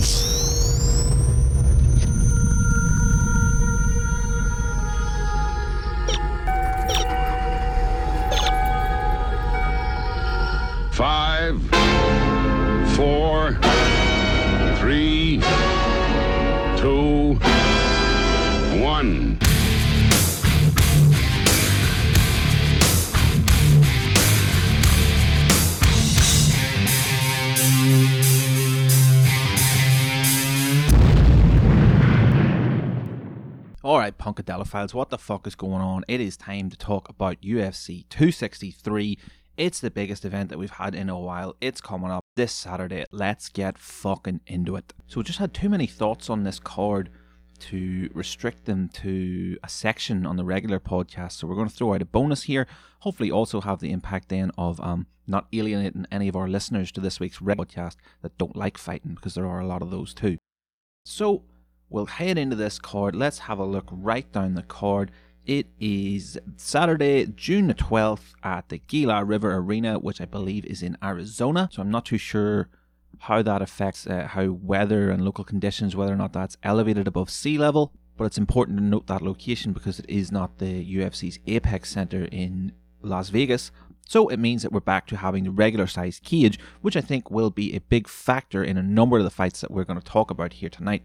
Thanks. Punkadelic what the fuck is going on? It is time to talk about UFC 263. It's the biggest event that we've had in a while. It's coming up this Saturday. Let's get fucking into it. So, we just had too many thoughts on this card to restrict them to a section on the regular podcast. So, we're going to throw out a bonus here. Hopefully, also have the impact then of um, not alienating any of our listeners to this week's podcast that don't like fighting, because there are a lot of those too. So, we'll head into this card. Let's have a look right down the card. It is Saturday, June the 12th at the Gila River Arena, which I believe is in Arizona. So I'm not too sure how that affects uh, how weather and local conditions, whether or not that's elevated above sea level. But it's important to note that location because it is not the UFC's Apex Center in Las Vegas. So it means that we're back to having the regular sized cage, which I think will be a big factor in a number of the fights that we're going to talk about here tonight.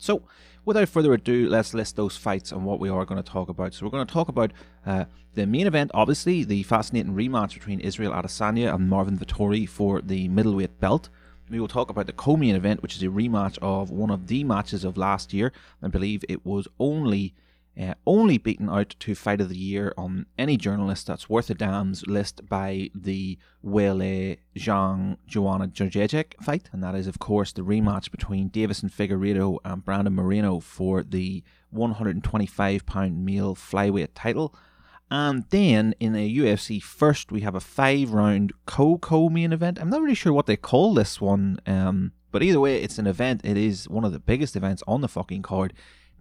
So, without further ado, let's list those fights and what we are going to talk about. So, we're going to talk about uh, the main event, obviously, the fascinating rematch between Israel Adesanya and Marvin Vettori for the middleweight belt. We will talk about the co-main event, which is a rematch of one of the matches of last year. I believe it was only uh, only beaten out to Fight of the Year on any journalist that's worth a damn's list by the Weili Zhang Joanna Jędrzejczyk fight, and that is, of course, the rematch between Deiveson Figueiredo and Brandon Moreno for the 125 pound male flyweight title. And then in a UFC first, we have a five round co co main event. I'm not really sure what they call this one, um, but either way, it's an event. It is one of the biggest events on the fucking card.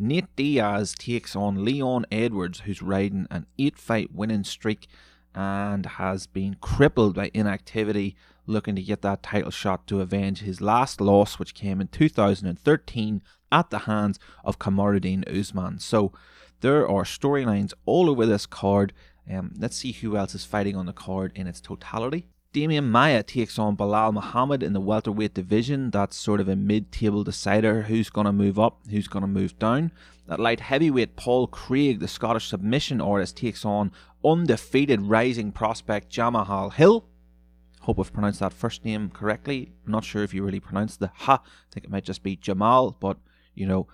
Nate Diaz takes on Leon Edwards, who's riding an eight fight winning streak and has been crippled by inactivity, looking to get that title shot to avenge his last loss, which came in 2013 at the hands of Kamaruddin Usman. So there are storylines all over this card. Um, let's see who else is fighting on the card in its totality. Demian Maia takes on Belal Muhammad in the welterweight division. That's sort of a mid-table decider. Who's going to move up? Who's going to move down? At light heavyweight, Paul Craig, the Scottish submission artist, takes on undefeated rising prospect Jamahal Hill. Hope I've pronounced that first name correctly. I'm not sure if you really pronounce the ha. I think it might just be Jamal, but you know,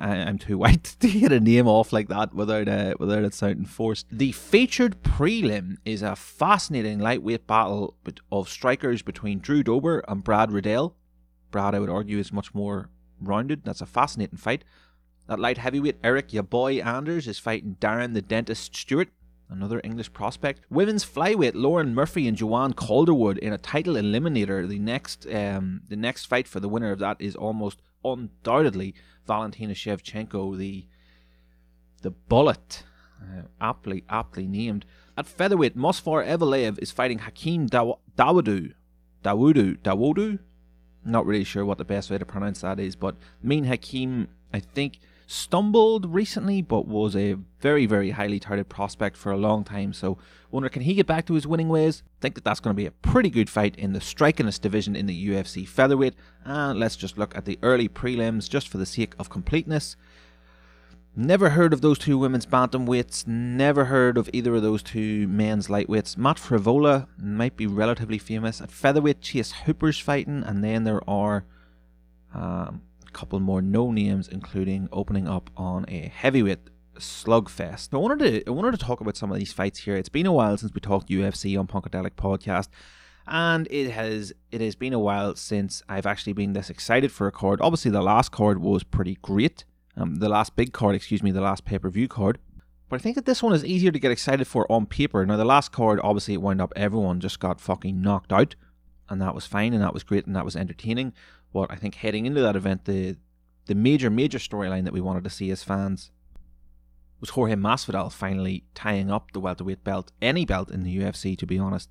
I, am too white to get a name off like that without uh, without it sounding forced. The featured prelim is a fascinating lightweight battle of strikers between Drew Dober and Brad Riddell. Brad, I would argue, is much more rounded. That's a fascinating fight. That light heavyweight, Eryk Yaboy Anders is fighting Darren the Dentist Stewart, another English prospect. Women's flyweight, Lauren Murphy and Joanne Calderwood in a title eliminator. The next, um, the next fight for the winner of that is almost undoubtedly Valentina Shevchenko, the the bullet, uh, aptly aptly named. At featherweight, Movsar Evloev is fighting Hakeem Daw- Dawodu. Dawodu. Dawodu? Not really sure what the best way to pronounce that is, but Mean Hakeem, I think, stumbled recently, but was a very, very highly touted prospect for a long time. So, wonder can he get back to his winning ways? Think that that's going to be a pretty good fight in the strikingest division in the UFC featherweight. And let's just look at the early prelims just for the sake of completeness. Never heard of those two women's bantamweights. Never heard of either of those two men's lightweights. Matt Frevola might be relatively famous at featherweight. Chase Hooper's fighting, and then there are um, couple more no names, including opening up on a heavyweight slugfest. I wanted to I wanted to talk about some of these fights here. It's been a while since we talked UFC on Punkadelic podcast, and it has it has been a while since I've actually been this excited for a card. Obviously, the last card was pretty great. Um, the last big card, excuse me, the last pay per view card. But I think that this one is easier to get excited for on paper. Now, the last card, obviously, it wound up everyone just got fucking knocked out, and that was fine, and that was great, and that was entertaining what I think heading into that event, the the major major storyline that we wanted to see as fans was Jorge Masvidal finally tying up the welterweight belt, any belt in the UFC. To be honest,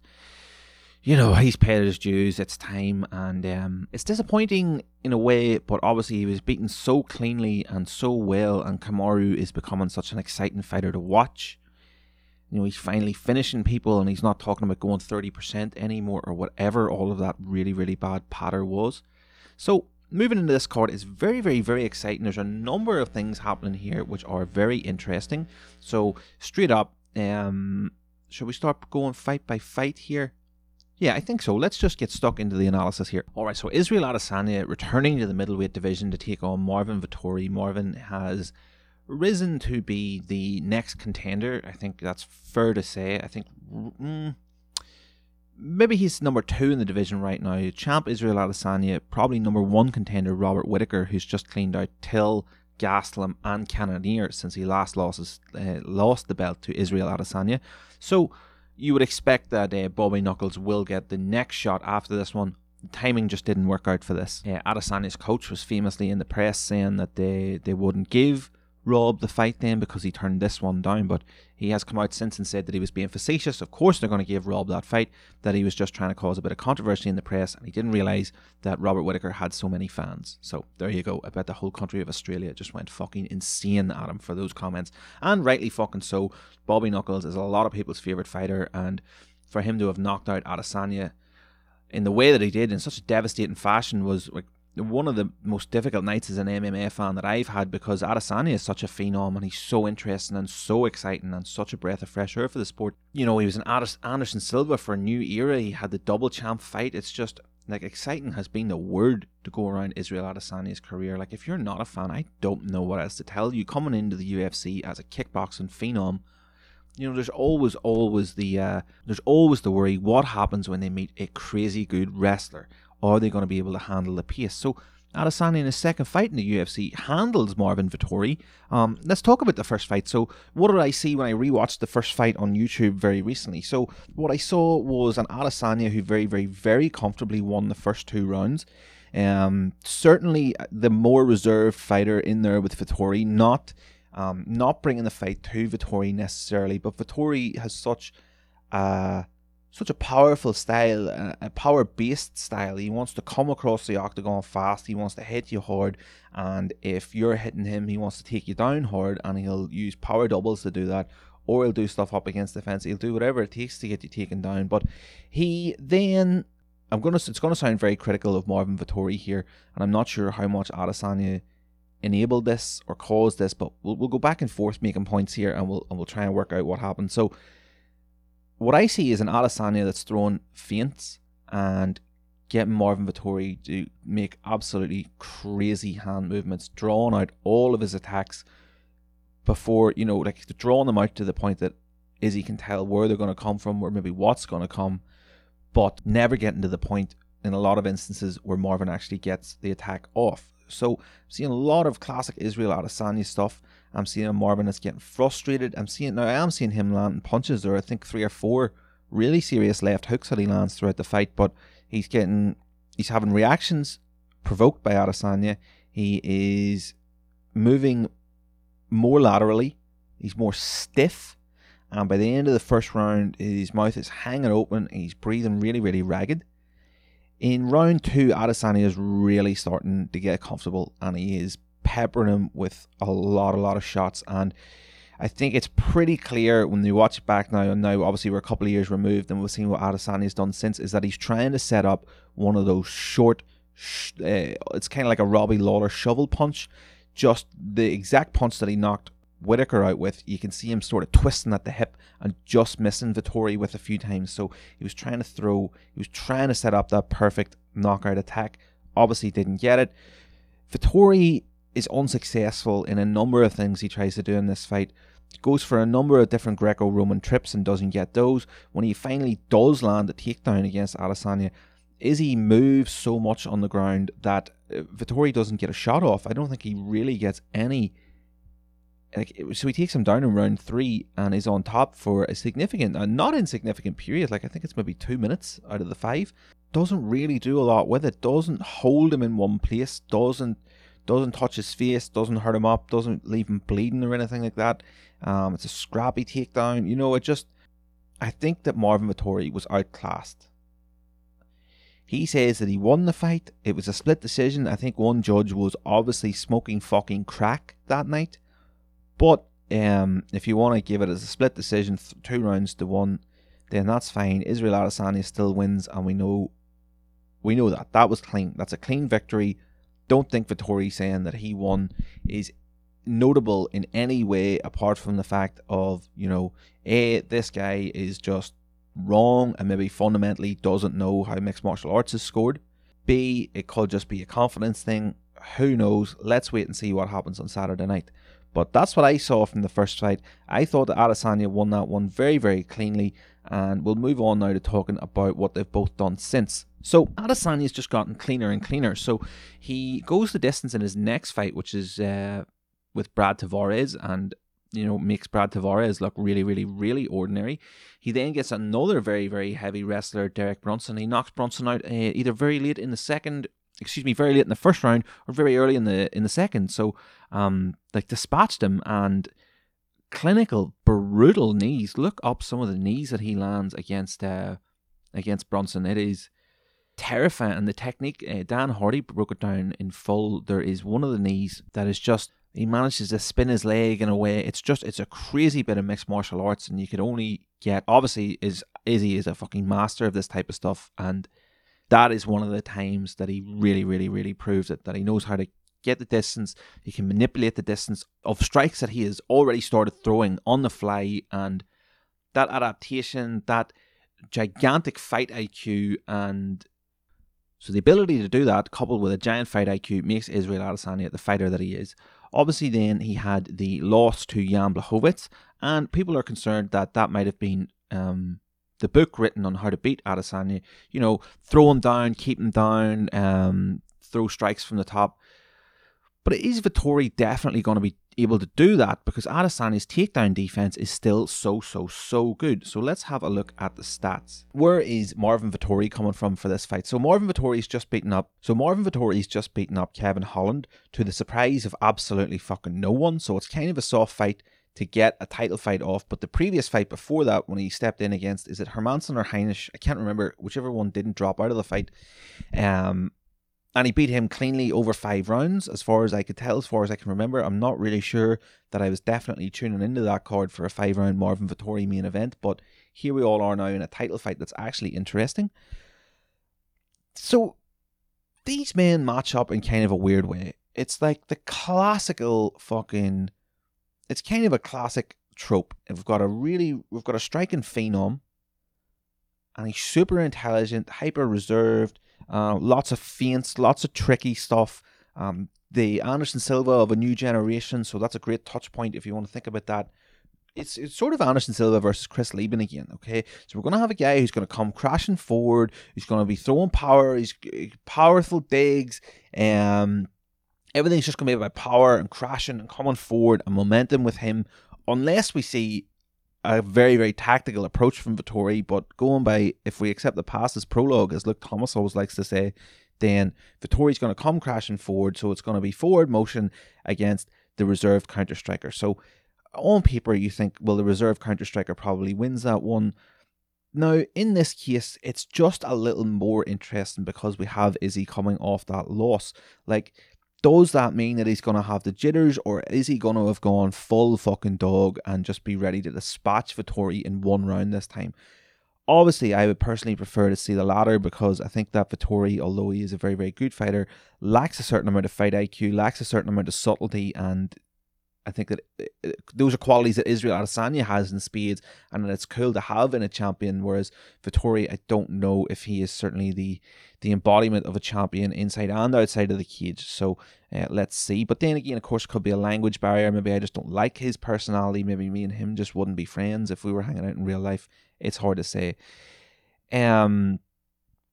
you know, he's paid his dues. It's time, and um, it's disappointing in a way. But obviously, he was beaten so cleanly and so well, and Kamaru is becoming such an exciting fighter to watch. You know, he's finally finishing people, and he's not talking about going thirty percent anymore or whatever. All of that really, really bad patter was. So moving into this card is very, very, very exciting. There's a number of things happening here which are very interesting. So straight up, um, should we start going fight by fight here? Yeah, I think so. Let's just get stuck into the analysis here. All right, so Israel Adesanya returning to the middleweight division to take on Marvin Vettori. Marvin has risen to be the next contender. I think that's fair to say. I think mm, maybe he's number two in the division right now. Champ Israel Adesanya, probably number one contender Robert Whitaker, who's just cleaned out Till, Gastelum, and Cannonier since he last lost his, uh, lost the belt to Israel Adesanya. So you would expect that uh, Bobby Knuckles will get the next shot after this one. The timing just didn't work out for this. Uh, Adesanya's coach was famously in the press saying that they, they wouldn't give Rob the fight then because he turned this one down, but he has come out since and said that he was being facetious. Of course, they're going to give Rob that fight, that he was just trying to cause a bit of controversy in the press, and he didn't realise that Robert Whitaker had so many fans. So there you go. I bet the whole country of Australia just went fucking insane at him for those comments, and rightly fucking so. Bobby Knuckles is a lot of people's favourite fighter, and for him to have knocked out Adesanya in the way that he did in such a devastating fashion was like one of the most difficult nights as an MMA fan that I've had because Adesanya is such a phenom and he's so interesting and so exciting and such a breath of fresh air for the sport. You know, he was an Anderson Silva for a new era. He had the double champ fight. It's just like exciting has been the word to go around Israel Adesanya's career. Like if you're not a fan, I don't know what else to tell you. Coming into the UFC as a kickboxing phenom, you know, there's always, always the, uh, there's always the worry: what happens when they meet a crazy good wrestler? Are they going to be able to handle the pace? So Adesanya in his second fight in the UFC handles Marvin Vettori. Um, let's talk about the first fight. So, what did I see when I rewatched the first fight on YouTube very recently? So, what I saw was an Adesanya who very, very, very comfortably won the first two rounds. Um, certainly the more reserved fighter in there with Vettori, not um, not bringing the fight to Vettori necessarily, but Vettori has such a such a powerful style, a power based style. He wants to come across the octagon fast, he wants to hit you hard, and if you're hitting him, he wants to take you down hard, and he'll use power doubles to do that, or he'll do stuff up against the fence. He'll do whatever it takes to get you taken down. But he then. I'm gonna. It's gonna sound very critical of Marvin Vettori here, and I'm not sure how much Adesanya enabled this or caused this, but we'll, we'll go back and forth making points here, and we'll and we'll try and work out what happened. So what I see is an Adesanya that's throwing feints and getting Marvin Vettori to make absolutely crazy hand movements, drawing out all of his attacks before, you know, like drawing them out to the point that Izzy can tell where they're going to come from or maybe what's going to come, but never getting to the point in a lot of instances where Marvin actually gets the attack off. So, seeing a lot of classic Israel Adesanya stuff I'm seeing Marvin is getting frustrated. I'm seeing now I am seeing him landing punches or I think three or four really serious left hooks that he lands throughout the fight, but he's getting he's having reactions provoked by Adesanya. He is moving more laterally. He's more stiff. And by the end of the first round, his mouth is hanging open. he's breathing really, really ragged. In round two, Adesanya is really starting to get comfortable and he is peppering him with a lot, a lot of shots. And I think it's pretty clear when you watch it back now, and now obviously we're a couple of years removed, and we've seen what Adesanya's done since, is that he's trying to set up one of those short, sh- uh, it's kind of like a Robbie Lawler shovel punch, just the exact punch that he knocked Whitaker out with. You can see him sort of twisting at the hip and just missing Vettori with a few times. So he was trying to throw, he was trying to set up that perfect knockout attack. Obviously didn't get it. Vettori is unsuccessful in a number of things he tries to do in this fight. Goes for a number of different Greco Roman trips and doesn't get those. When he finally does land a takedown against Adesanya, Izzy moves so much on the ground that uh, Vettori doesn't get a shot off. I don't think he really gets any. Like, so he takes him down in round three and is on top for a significant, a not insignificant period. Like I think it's maybe two minutes out of the five. Doesn't really do a lot with it. Doesn't hold him in one place. Doesn't doesn't touch his face, doesn't hurt him up, doesn't leave him bleeding or anything like that. Um, it's a scrappy takedown. You know, it just. I think that Marvin Vettori was outclassed He says that he won the fight. It was a split decision. I think one judge was obviously smoking fucking crack that night. But um, if you want to give it as a split decision, two rounds to one, then that's fine. Israel Adesanya still wins, and we know we know that that was clean. That's a clean victory. Don't think Vettori saying that he won is notable in any way apart from the fact of you know, a this guy is just wrong and maybe fundamentally doesn't know how mixed martial arts is scored. B, it could just be a confidence thing. Who knows? Let's wait and see what happens on Saturday night. But that's what I saw from the first fight. I thought that Adesanya won that one very, very cleanly. And we'll move on now to talking about what they've both done since. So Adesanya's just gotten cleaner and cleaner. So he goes the distance in his next fight, which is uh, with Brad Tavares, and you know, makes Brad Tavares look really, really, really ordinary. He then gets another very, very heavy wrestler, Derek Brunson. He knocks Brunson out uh, either very late in the second, excuse me, very late in the first round or very early in the in the second. So, um, like dispatched him and clinical, brutal knees. Look up some of the knees that he lands against uh against Brunson. It is terrifying. And the technique, uh, Dan Hardy broke it down in full. There is one of the knees that is just he manages to spin his leg in a way. It's just it's a crazy bit of mixed martial arts, and you could only get obviously is Izzy is a fucking master of this type of stuff, and that is one of the times that he really, really, really proves it that he knows how to get the distance. He can manipulate the distance of strikes that he has already started throwing on the fly, and that adaptation, that gigantic fight IQ, and so the ability to do that, coupled with a giant fight IQ, makes Israel Adesanya the fighter that he is. Obviously, then he had the loss to Jan Blachowicz, and people are concerned that that might have been um, the book written on how to beat Adesanya. You know, throw him down, keep him down, um, throw strikes from the top. But is Vettori definitely going to be able to do that because Adesanya's takedown defense is still so, so, so good. So let's have a look at the stats. Where is Marvin Vettori coming from for this fight? So Marvin Vettori's just beaten up. So Marvin Vettori's just beaten up Kevin Holland to the surprise of absolutely fucking no one. So it's kind of a soft fight to get a title fight off. But the previous fight before that, when he stepped in against, is it Hermansson or Heinisch? I can't remember. Whichever one didn't drop out of the fight. Um, and he beat him cleanly over five rounds, as far as I could tell, as far as I can remember. I'm not really sure that I was definitely tuning into that card for a five round Marvin Vettori main event, but here we all are now in a title fight that's actually interesting. So these men match up in kind of a weird way. It's like the classical fucking. It's kind of a classic trope. We've got a really, we've got a striking phenom, and he's super intelligent, hyper reserved uh, lots of feints, lots of tricky stuff. Um, the Anderson Silva of a new generation, so that's a great touch point if you want to think about that. It's, it's sort of Anderson Silva versus Chris Leben again, okay? So we're going to have a guy who's going to come crashing forward, He's going to be throwing power, he's powerful digs, and everything's just going to be about power and crashing and coming forward and momentum with him, unless we see a very, very tactical approach from Vettori, but going by, if we accept the past as prologue, as Luke Thomas always likes to say, then Vettori's going to come crashing forward, so it's going to be forward motion against the reserved counter striker. So on paper, you think, well, the reserve counter striker probably wins that one. Now, in this case, it's just a little more interesting because we have Izzy coming off that loss. Like, does that mean that he's going to have the jitters, or is he going to have gone full fucking dog and just be ready to dispatch Vettori in one round this time? Obviously, I would personally prefer to see the latter because I think that Vettori, although he is a very, very good fighter, lacks a certain amount of fight IQ, lacks a certain amount of subtlety, and I think that uh, uh, those are qualities that Israel Adesanya has in spades, and that it's cool to have in a champion. Whereas Vettori, I don't know if he is certainly the the embodiment of a champion inside and outside of the cage. So uh, let's see. But then again, of course, could be a language barrier. Maybe I just don't like his personality. Maybe me and him just wouldn't be friends if we were hanging out in real life. It's hard to say. Um,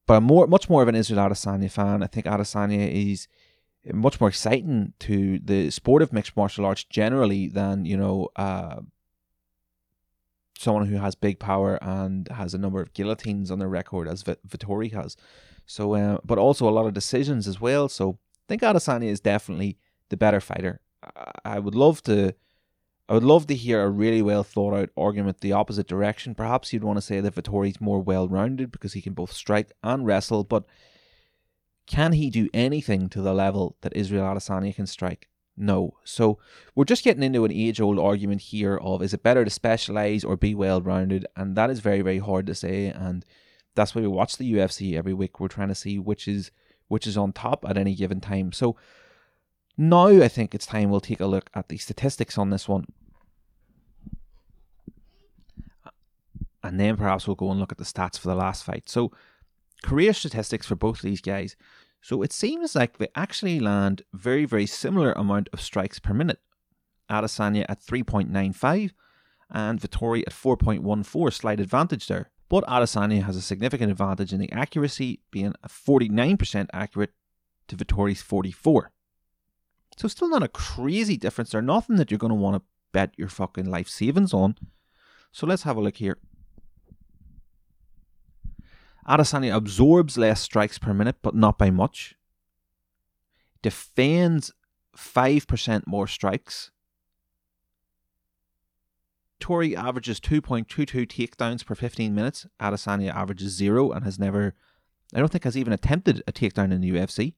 but I'm more, much more of an Israel Adesanya fan. I think Adesanya is much more exciting to the sport of mixed martial arts generally than you know uh, someone who has big power and has a number of guillotines on their record as Vettori has. So, uh, but also a lot of decisions as well. So, I think Adesanya is definitely the better fighter. I would love to. I would love to hear a really well thought out argument the opposite direction. Perhaps you'd want to say that Vettori's more well rounded because he can both strike and wrestle, but Can he do anything to the level that Israel Adesanya can strike? No. So we're just getting into an age old argument here of is it better to specialize or be well rounded? And that is very, very hard to say. And that's why we watch the UFC every week. We're trying to see which is which is on top at any given time. So now I think it's time we'll take a look at the statistics on this one. And then perhaps we'll go and look at the stats for the last fight. So career statistics for both of these guys. So it seems like they actually land very, very similar amount of strikes per minute. Adesanya at 3.95 and Vettori at 4.14, slight advantage there. But Adesanya has a significant advantage in the accuracy, being a 49% accurate to Vettori's 44. So still not a crazy difference there. Nothing that you're going to want to bet your fucking life savings on. So let's have a look here. Adesanya absorbs less strikes per minute, but not by much. Defends 5% more strikes. Vettori averages 2.22 takedowns per 15 minutes. Adesanya averages zero and has never, I don't think, has even attempted a takedown in the UFC.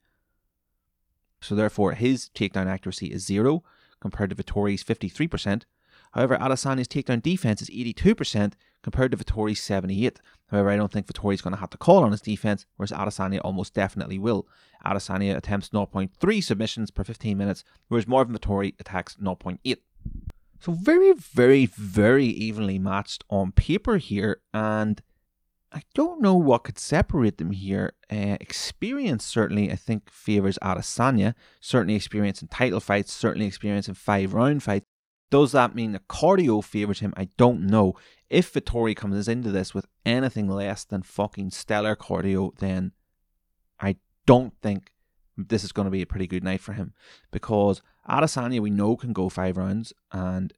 So therefore, his takedown accuracy is zero compared to Vettori's 53%. However, Adesanya's takedown defense is 82% compared to Vettori's 78. However, I don't think Vettori's going to have to call on his defense, whereas Adesanya almost definitely will. Adesanya attempts 0.3 submissions per 15 minutes, whereas Marvin Vettori attacks 0.8. So very, very, very evenly matched on paper here, and I don't know what could separate them here. Uh, experience certainly, I think, favors Adesanya. Certainly, experience in title fights. Certainly, experience in five round fights. Does that mean the cardio favors him? I don't know. If Vettori comes into this with anything less than fucking stellar cardio, then I don't think this is going to be a pretty good night for him. Because Adesanya, we know, can go five rounds, and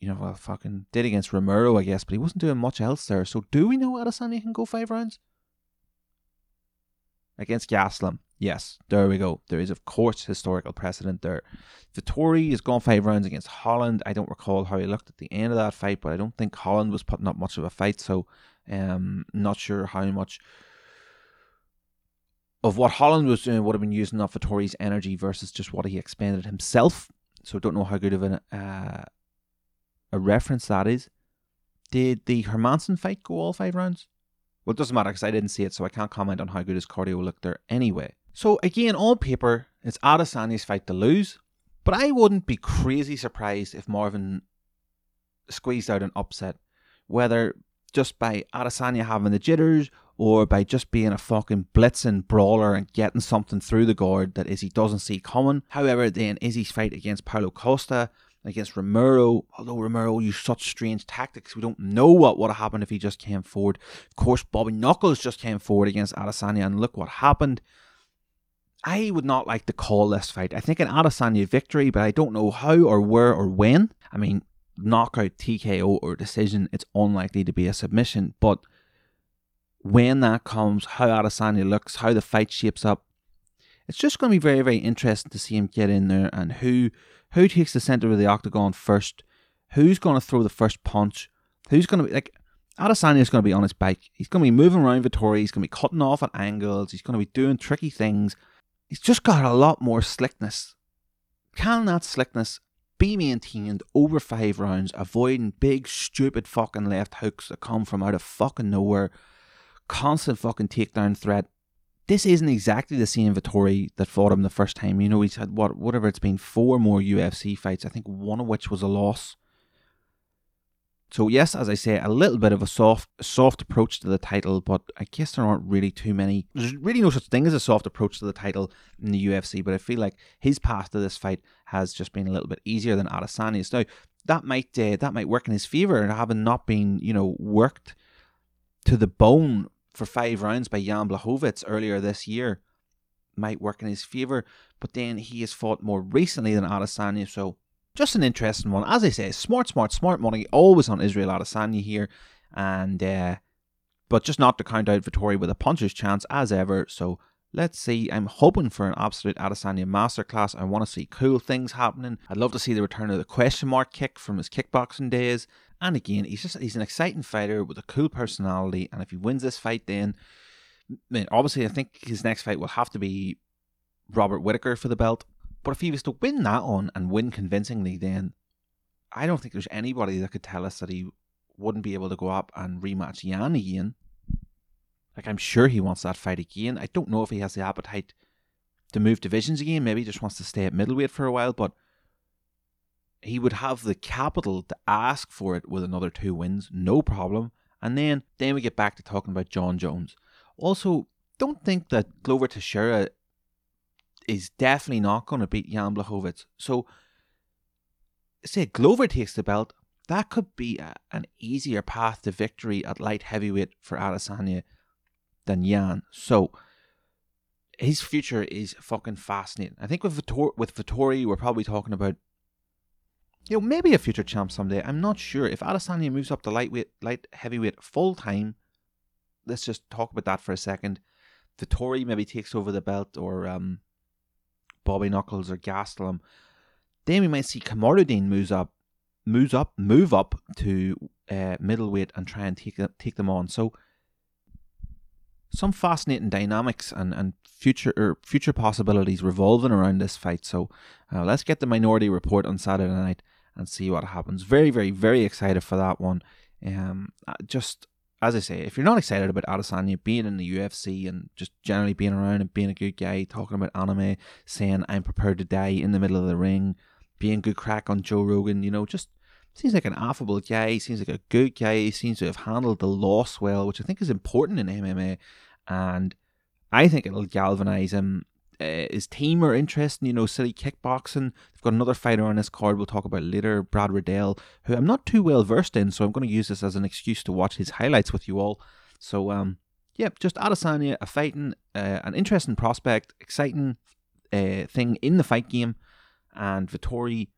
you know, well, fucking did against Romero, I guess, but he wasn't doing much else there. So, do we know Adesanya can go five rounds? Against Gastelum, yes, there we go. There is, of course, historical precedent there. Vettori has gone five rounds against Holland. I don't recall how he looked at the end of that fight, but I don't think Holland was putting up much of a fight, so um, not sure how much of what Holland was doing would have been using up Vettori's energy versus just what he expended himself. So don't know how good of an uh, a reference that is. Did the Hermansson fight go all five rounds? Well, it doesn't matter because I didn't see it, so I can't comment on how good his cardio looked there anyway. So again, on paper, it's Adesanya's fight to lose, but I wouldn't be crazy surprised if Marvin squeezed out an upset, whether just by Adesanya having the jitters or by just being a fucking blitzing brawler and getting something through the guard that Izzy doesn't see coming. However, then Izzy's fight against Paulo Costa against Romero. Although Romero used such strange tactics, we don't know what would have happened if he just came forward. Of course, Bobby Knuckles just came forward against Adesanya, and look what happened. I would not like to call this fight. I think an Adesanya victory, but I don't know how or where or when. I mean, knockout, TKO, or decision, it's unlikely to be a submission. But when that comes, how Adesanya looks, how the fight shapes up, it's just going to be very, very interesting to see him get in there and who who takes the center of the octagon first, who's going to throw the first punch, who's going to be like. Adesanya is going to be on his bike. He's going to be moving around Vettori. He's going to be cutting off at angles. He's going to be doing tricky things. He's just got a lot more slickness. Can that slickness be maintained over five rounds, avoiding big, stupid fucking left hooks that come from out of fucking nowhere, constant fucking takedown threat, this isn't exactly the same Vettori that fought him the first time. You know, he's had what whatever it's been four more UFC fights. I think one of which was a loss. So yes, as I say, a little bit of a soft soft approach to the title, but I guess there aren't really too many. There's really no such thing as a soft approach to the title in the UFC, but I feel like his path to this fight has just been a little bit easier than Adesanya's. Now that might uh, that might work in his favor, having not been you know worked to the bone for five rounds by Jan Blachowicz earlier this year might work in his favour. But then he has fought more recently than Adesanya, so just an interesting one. As I say, smart, smart, smart money always on Israel Adesanya here, and uh, but just not to count out Vettori with a puncher's chance as ever. So let's see. I'm hoping for an absolute Adesanya masterclass. I want to see cool things happening. I'd love to see the return of the question mark kick from his kickboxing days. And again, he's just he's an exciting fighter with a cool personality. And if he wins this fight, then I mean, obviously, I think his next fight will have to be Robert Whitaker for the belt. But if he was to win that one and win convincingly, then I don't think there's anybody that could tell us that he wouldn't be able to go up and rematch Jan again. Like, I'm sure he wants that fight again. I don't know if he has the appetite to move divisions again. Maybe he just wants to stay at middleweight for a while, but he would have the capital to ask for it with another two wins, no problem. And then, then we get back to talking about Jon Jones. Also, don't think that Glover Teixeira is definitely not going to beat Jan Blachowicz. So, say Glover takes the belt, that could be a, an easier path to victory at light heavyweight for Adesanya than Jan. So, his future is fucking fascinating. I think with Vittori, with Vettori, we're probably talking about, you know, maybe a future champ someday. I'm not sure if Adesanya moves up to lightweight, light heavyweight full time. Let's just talk about that for a second. Vettori maybe takes over the belt, or um, Bobby Knuckles or Gastelum. Then we might see Kamaruddin moves up, moves up, move up to uh, middleweight and try and take take them on. So some fascinating dynamics and, and future or future possibilities revolving around this fight. So uh, let's get the minority report on Saturday night and see what happens. Very, very, very excited for that one. Um, uh, just as I say, if you're not excited about Adesanya being in the UFC and just generally being around and being a good guy, talking about anime, saying I'm prepared to die in the middle of the ring, being good crack on Joe Rogan, you know, just seems like an affable guy, seems like a good guy, seems to have handled the loss well, which I think is important in MMA. And I think it'll galvanize him. Uh, his team are interesting, you know, City Kickboxing. They've got another fighter on this card we'll talk about later, Brad Riddell, who I'm not too well versed in, so I'm going to use this as an excuse to watch his highlights with you all. So, um, yeah, just Adesanya, a fighting, uh, an interesting prospect, exciting uh, thing in the fight game, and Vettori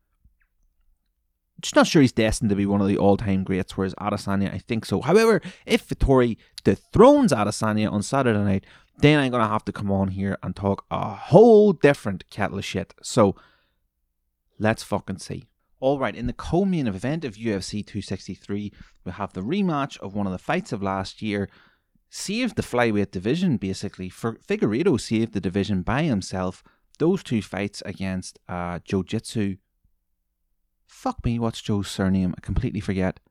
just not sure he's destined to be one of the all-time greats, whereas Adesanya, I think so. However, if Vettori dethrones Adesanya on Saturday night, then I'm going to have to come on here and talk a whole different kettle of shit. So, let's fucking see. Alright, in the co-main event of UFC 263, we have the rematch of one of the fights of last year. Saved the flyweight division, basically. For Figueiredo saved the division by himself. Those two fights against uh, Jiu Jitsu Fuck me, what's Joe's surname? I completely forget.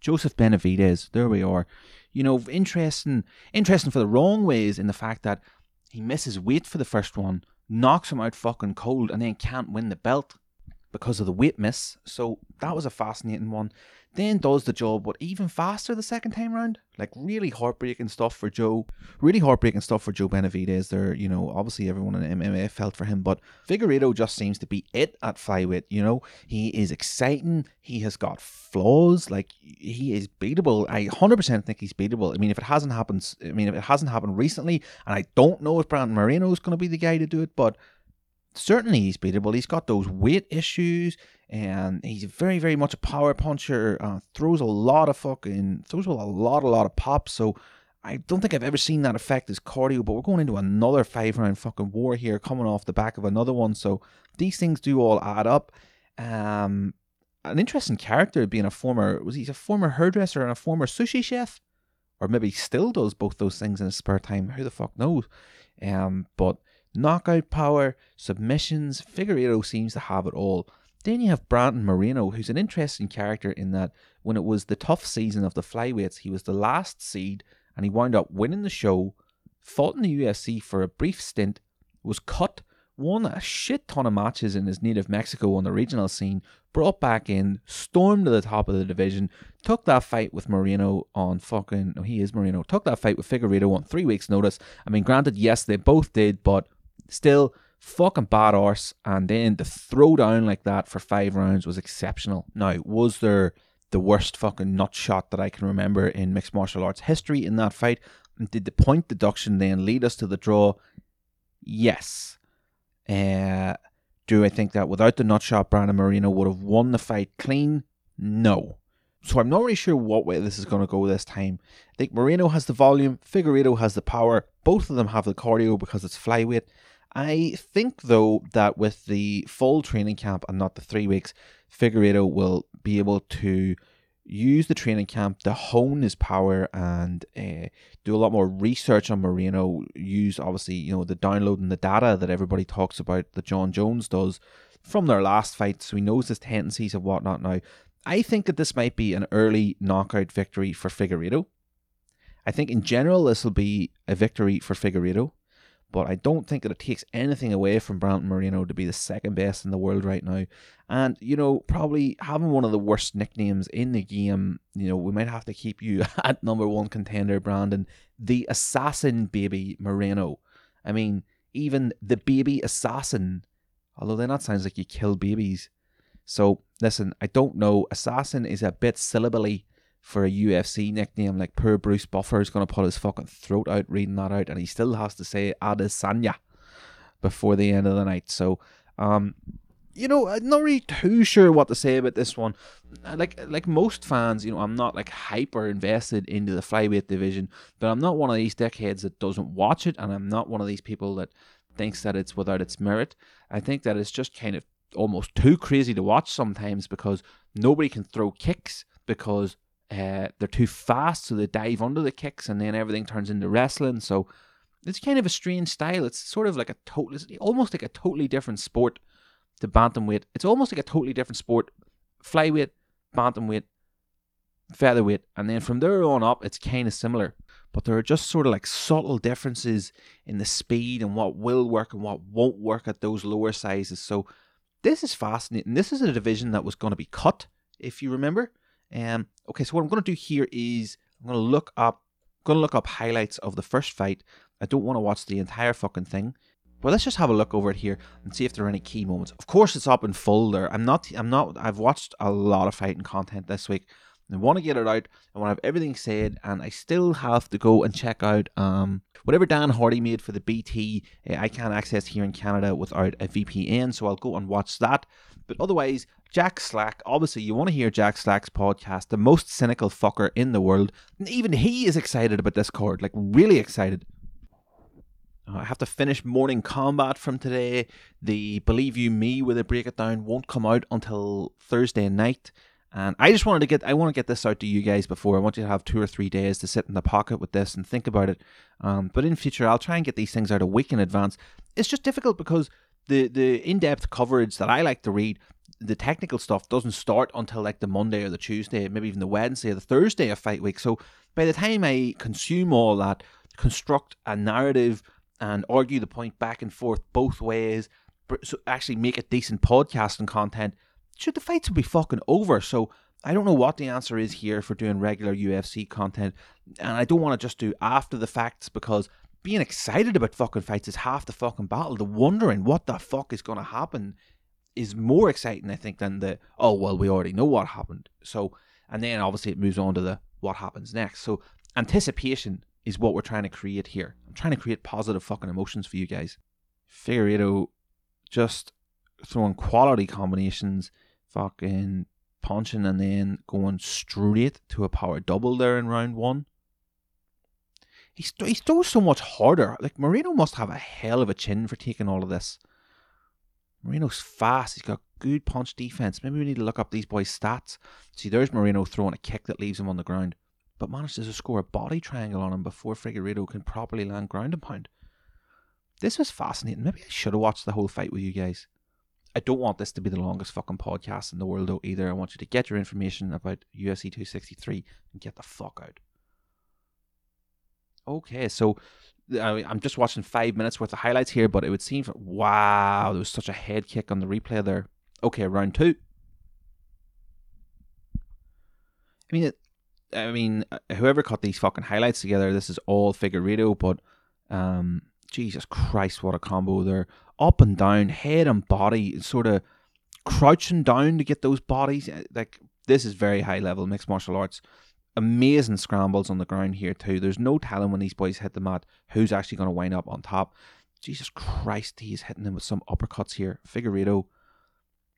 Joseph Benavidez. There we are. You know, interesting, interesting for the wrong ways in the fact that he misses weight for the first one, knocks him out fucking cold, and then can't win the belt because of the weight miss. So that was a fascinating one. Then does the job, but even faster the second time round. Like really heartbreaking stuff for Joe. Really heartbreaking stuff for Joe Benavidez. There, you know, obviously everyone in MMA felt for him, but Figueiredo just seems to be it at flyweight. You know, he is exciting. He has got flaws. Like he is beatable. I hundred percent think he's beatable. I mean, if it hasn't happened, I mean, if it hasn't happened recently, and I don't know if Brandon Moreno is going to be the guy to do it, but certainly he's beatable. He's got those weight issues, and he's very, very much a power puncher. Uh, throws a lot of fucking throws a lot, a lot of pop. So I don't think I've ever seen that affect his cardio. But we're going into another five round fucking war here, coming off the back of another one. So these things do all add up. Um, an interesting character being a former was he a former hairdresser and a former sushi chef, or maybe he still does both those things in his spare time. Who the fuck knows? Um, but knockout power, submissions. Figueiredo seems to have it all. Then you have Brandon Moreno, who's an interesting character in that when it was the tough season of the flyweights, he was the last seed and he wound up winning the show, fought in the UFC for a brief stint, was cut, won a shit ton of matches in his native Mexico on the regional scene, brought back in, stormed to the top of the division, took that fight with Moreno on fucking, no, he is Moreno, took that fight with Figueiredo on three weeks' notice. I mean, granted, yes, they both did, but Still, fucking bad arse. And then the throwdown like that for five rounds was exceptional. Now, was there the worst fucking nut shot that I can remember in mixed martial arts history in that fight? And did the point deduction then lead us to the draw? Yes. Uh, do I think that without the nut shot, Brandon Moreno would have won the fight clean? No. So I'm not really sure what way this is going to go this time. I think Moreno has the volume, Figueiredo has the power. Both of them have the cardio because it's flyweight. I think though that with the full training camp and not the three weeks, Figueiredo will be able to use the training camp to hone his power and uh, do a lot more research on Moreno. Use obviously, you know, the downloading the data that everybody talks about that Jon Jones does from their last fight, so he knows his tendencies and whatnot now. I think that this might be an early knockout victory for Figueiredo. I think in general this will be a victory for Figueiredo but I don't think that it takes anything away from Brandon Moreno to be the second best in the world right now. And, you know, probably having one of the worst nicknames in the game, you know, we might have to keep you at number one contender, Brandon. The Assassin Baby Moreno. I mean, even the Baby Assassin, although then that sounds like you kill babies. So, listen, I don't know. Assassin is a bit syllabally for a UFC nickname. Like poor Bruce Buffer is going to pull his fucking throat out reading that out, and he still has to say Adesanya before the end of the night. So, um, you know, I'm not really too sure what to say about this one. Like like most fans, you know, I'm not like hyper invested into the flyweight division, but I'm not one of these dickheads that doesn't watch it, and I'm not one of these people that thinks that it's without its merit. I think that it's just kind of almost too crazy to watch sometimes because nobody can throw kicks because uh, they're too fast, so they dive under the kicks, and then everything turns into wrestling. So it's kind of a strange style. It's sort of like a total, it's almost like a totally different sport to bantamweight. It's almost like a totally different sport. Flyweight, bantamweight, featherweight, and then from there on up, it's kind of similar. But there are just sort of like subtle differences in the speed and what will work and what won't work at those lower sizes. So this is fascinating. This is a division that was going to be cut, if you remember. Um, okay, so what I'm going to do here is I'm going to look up, going to look up highlights of the first fight. I don't want to watch the entire fucking thing. But let's just have a look over it here and see if there are any key moments. Of course, it's up in full there. I'm not. I'm not. I've watched a lot of fighting content this week. I want to get it out. I want to have everything said, and I still have to go and check out um, whatever Dan Hardy made for the BT. Uh, I can't access here in Canada without a VPN, so I'll go and watch that. But otherwise, Jack Slack, obviously, you want to hear Jack Slack's podcast, the most cynical fucker in the world. And even he is excited about this card, like really excited. Uh, I have to finish Morning Combat from today. The Believe You Me with a break it down won't come out until Thursday night. And I just wanted to get I want to get this out to you guys before. I want you to have two or three days to sit in the pocket with this and think about it. Um, but in future, I'll try and get these things out a week in advance. It's just difficult because the the in depth coverage that I like to read the technical stuff doesn't start until like the Monday or the Tuesday, maybe even the Wednesday or the Thursday of fight week. So by the time I consume all that, construct a narrative and argue the point back and forth both ways, so actually make a decent podcasting content, should the fights be fucking over. So I don't know what the answer is here for doing regular UFC content, and I don't want to just do after the facts because being excited about fucking fights is half the fucking battle. The wondering what the fuck is going to happen is more exciting, I think, than the oh well, we already know what happened. So, and then obviously it moves on to the what happens next. So, anticipation is what we're trying to create here. I'm trying to create positive fucking emotions for you guys. Figueiredo just throwing quality combinations, fucking punching, and then going straight to a power double there in round one. He, st- throws so much harder. Like Moreno must have a hell of a chin for taking all of this. Moreno's fast. He's got good punch defense. Maybe we need to look up these boys' stats. See, there's Moreno throwing a kick that leaves him on the ground, but manages to score a body triangle on him before Figueiredo can properly land ground and pound. This was fascinating. Maybe I should have watched the whole fight with you guys. I don't want this to be the longest fucking podcast in the world, though, either. I want you to get your information about UFC 263 and get the fuck out. Okay, so I'm just watching five minutes worth of highlights here, but it would seem wow, there was such a head kick on the replay there. Okay, round two. I mean, I mean, uh, whoever cut these fucking highlights together, this is all Figueiredo, but um, Jesus Christ, what a combo there! Up and down, head and body, sort of crouching down to get those bodies. Uh, like this is very high level mixed martial arts amazing scrambles on the ground here too. There's no telling when these boys hit the mat who's actually going to wind up on top. Jesus Christ, he's hitting him with some uppercuts here. Figueiredo.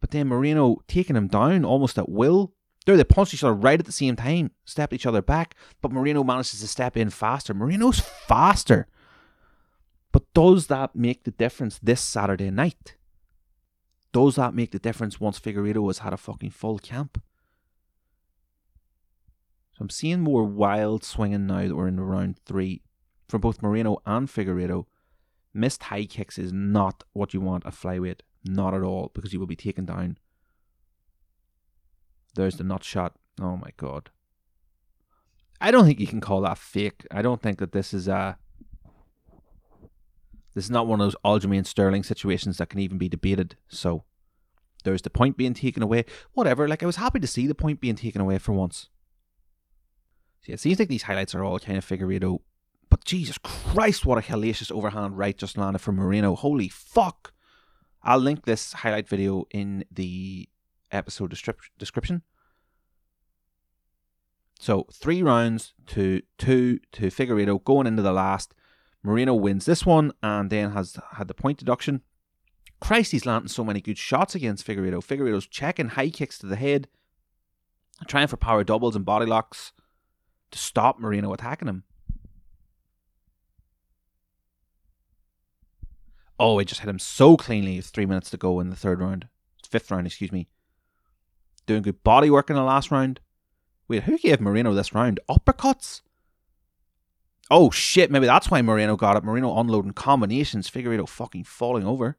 But then Moreno taking him down almost at will. There, they punched each other right at the same time, stepped each other back, but Moreno manages to step in faster. Moreno's faster. But does that make the difference this Saturday night? Does that make the difference once Figueiredo has had a fucking full camp? So I'm seeing more wild swinging now that we're in round three from both Moreno and Figueiredo. Missed high kicks is not what you want at flyweight. Not at all, because you will be taken down. There's the nut shot. Oh my god. I don't think you can call that fake. I don't think that this is a. This is not one of those Aljamain Sterling situations that can even be debated. So there's the point being taken away. Whatever. Like I was happy to see the point being taken away for once. See, it seems like these highlights are all kind of Figueiredo. But Jesus Christ, what a hellacious overhand right just landed from Moreno. Holy fuck. I'll link this highlight video in the episode description. So three rounds to two to Figueiredo going into the last. Moreno wins this one and then has had the point deduction. Christ, he's landing so many good shots against Figueiredo. Figueiredo's checking high kicks to the head, trying for power doubles and body locks to stop Moreno attacking him. Oh, it just hit him so cleanly with three minutes to go in the third round. Fifth round, excuse me. Doing good body work in the last round. Wait, who gave Moreno this round? Uppercuts? Oh shit, maybe that's why Moreno got it. Moreno unloading combinations, Figueiredo fucking falling over.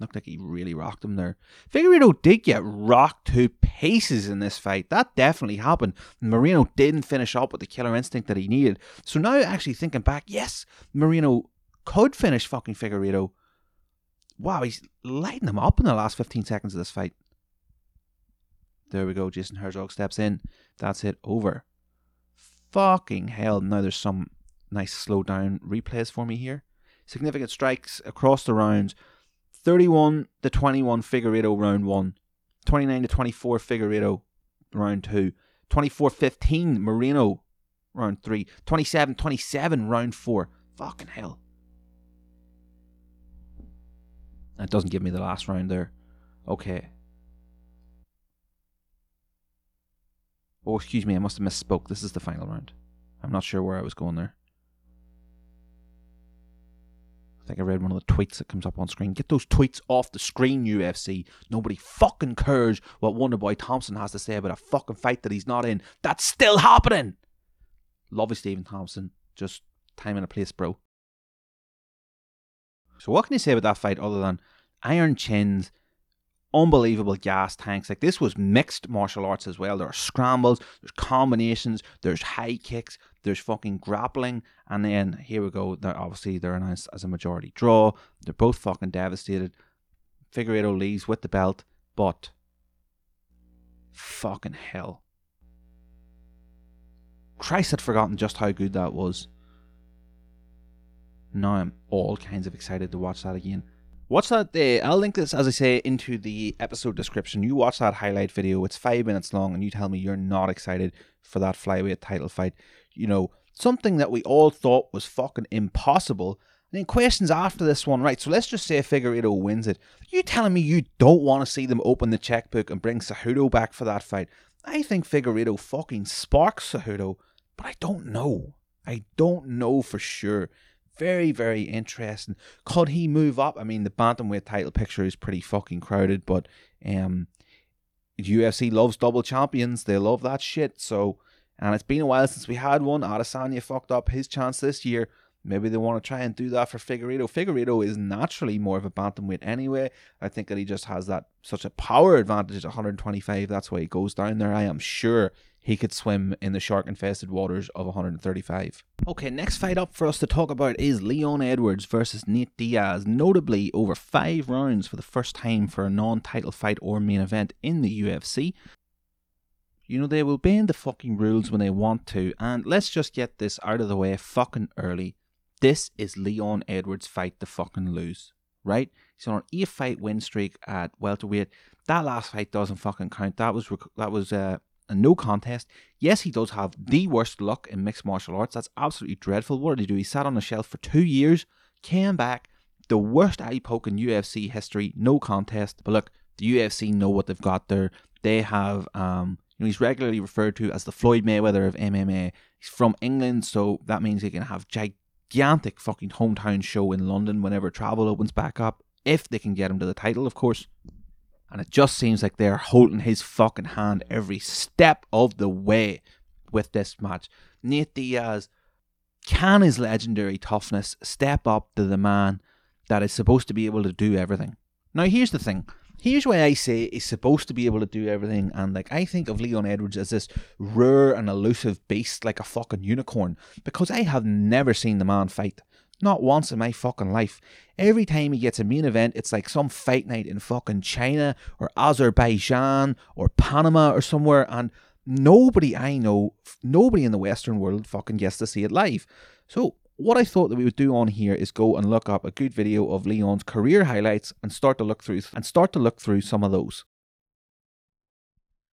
Looked like he really rocked him there. Figueiredo did get rocked to pieces in this fight. That definitely happened. Moreno didn't finish up with the killer instinct that he needed. So now actually thinking back, yes, Moreno could finish fucking Figueiredo. Wow, he's lighting him up in the last 15 seconds of this fight. There we go. Jason Herzog steps in. That's it. Over. Fucking hell. Now there's some nice slow down replays for me here. Significant strikes across the rounds. 31 to 21 Figueiredo round 1. 29 to 24 Figueiredo round 2. 24 15 Moreno round 3. 27 27 round 4. Fucking hell. That doesn't give me the last round there. Okay. Oh, excuse me, I must have misspoke. This is the final round. I'm not sure where I was going there. Think I read one of the tweets that comes up on screen. Get those tweets off the screen, UFC. Nobody fucking cares what Wonderboy Thompson has to say about a fucking fight that he's not in. That's still happening. Love you, Stephen Thompson. Just time and a place, bro. So what can you say about that fight other than iron chins, unbelievable gas tanks. Like this was mixed martial arts as well. There are scrambles, there's combinations, there's high kicks, there's fucking grappling, and then here we go. They're obviously they're announced as a majority draw. They're both fucking devastated. Figueiredo leaves with the belt, but fucking hell. Christ had forgotten just how good that was. Now I'm all kinds of excited to watch that again. Watch that day. I'll link this, as I say, into the episode description. You watch that highlight video. It's five minutes long, and you tell me you're not excited for that flyweight title fight. You know, something that we all thought was fucking impossible. And then questions after this one, right? So let's just say Figueiredo wins it. You telling me you don't want to see them open the checkbook and bring Cejudo back for that fight? I think Figueiredo fucking sparks Cejudo, but I don't know. I don't know for sure. Very, very interesting. Could he move up? I mean, the bantamweight title picture is pretty fucking crowded, but um, UFC loves double champions. They love that shit. So, and it's been a while since we had one. Adesanya fucked up his chance this year. Maybe they want to try and do that for Figueiredo. Figueiredo is naturally more of a bantamweight anyway. I think that he just has that such a power advantage at 125. That's why he goes down there. I am sure he could swim in the shark infested waters of 135. Okay, next fight up for us to talk about is Leon Edwards versus Nate Diaz, notably over five rounds for the first time for a non title fight or main event in the UFC. You know, they will bend the fucking rules when they want to, and let's just get this out of the way fucking early. This is Leon Edwards' fight to fucking lose, right? He's on an eight fight win streak at welterweight. That last fight doesn't fucking count. That was that was uh, a no contest. Yes, he does have the worst luck in mixed martial arts. That's absolutely dreadful. What did he do? He sat on the shelf for two years, came back, the worst eye poke in UFC history, no contest. But look, the UFC know what they've got there. They have, um, you know, he's regularly referred to as the Floyd Mayweather of MMA. He's from England, so that means he can have gigantic fucking hometown show in London whenever travel opens back up. If they can get him to the title, of course. And it just seems like they're holding his fucking hand every step of the way. with this match. Nate Diaz can his legendary toughness step up to the man that is supposed to be able to do everything. Now, here's the thing. Here's why I say he's supposed to be able to do everything, and like I think of Leon Edwards as this rare and elusive beast, like a fucking unicorn, because I have never seen the man fight. Not once in my fucking life. Every time he gets a main event, it's like some fight night in fucking China or Azerbaijan or Panama or somewhere, and nobody I know, nobody in the Western world fucking gets to see it live. So what I thought that we would do on here is go and look up a good video of Leon's career highlights and start to look through and start to look through some of those.